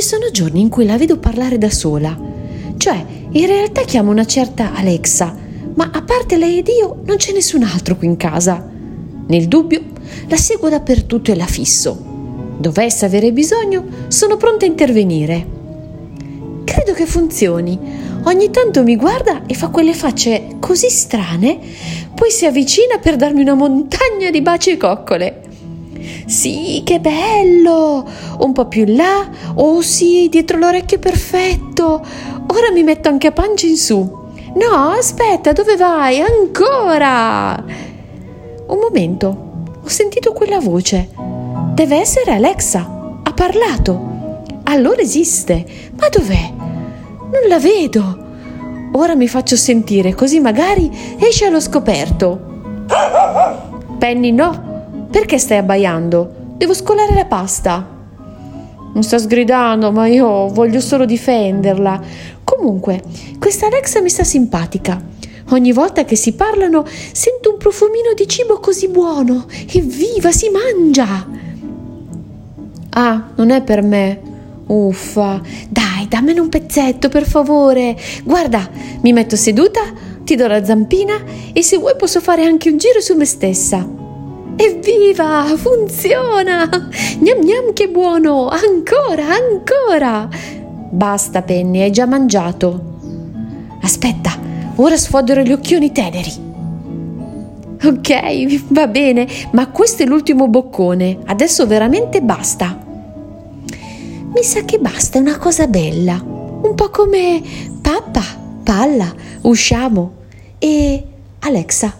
sono giorni in cui la vedo parlare da sola. Cioè, in realtà chiamo una certa Alexa, ma a parte lei ed io non c'è nessun altro qui in casa. Nel dubbio, la seguo dappertutto e la fisso. Dovesse avere bisogno, sono pronta a intervenire. Credo che funzioni. Ogni tanto mi guarda e fa quelle facce così strane, poi si avvicina per darmi una montagna di baci e coccole. Sì, che bello! Un po' più in là. Oh sì, dietro l'orecchio perfetto. Ora mi metto anche a pancia in su. No, aspetta, dove vai? Ancora! Un momento. Ho sentito quella voce. Deve essere Alexa. Ha parlato. Allora esiste. Ma dov'è? Non la vedo. Ora mi faccio sentire, così magari esce allo scoperto. Penny, no, perché stai abbaiando? Devo scolare la pasta. Non sta sgridando, ma io voglio solo difenderla. Comunque, questa Alexa mi sta simpatica. Ogni volta che si parlano sento un profumino di cibo così buono. Evviva, si mangia! Ah, non è per me. Uffa. Dai, dammene un pezzetto, per favore. Guarda, mi metto seduta, ti do la zampina e se vuoi posso fare anche un giro su me stessa. Evviva! Funziona! Gnam gnam che buono! Ancora, ancora! Basta, Penny, hai già mangiato. Aspetta, ora sfodero gli occhioni teneri. Ok, va bene, ma questo è l'ultimo boccone. Adesso veramente basta. Mi sa che basta, è una cosa bella. Un po' come pappa, palla, usciamo. E Alexa.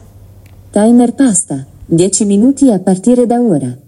Timer pasta. 10 minuti a partire da ora.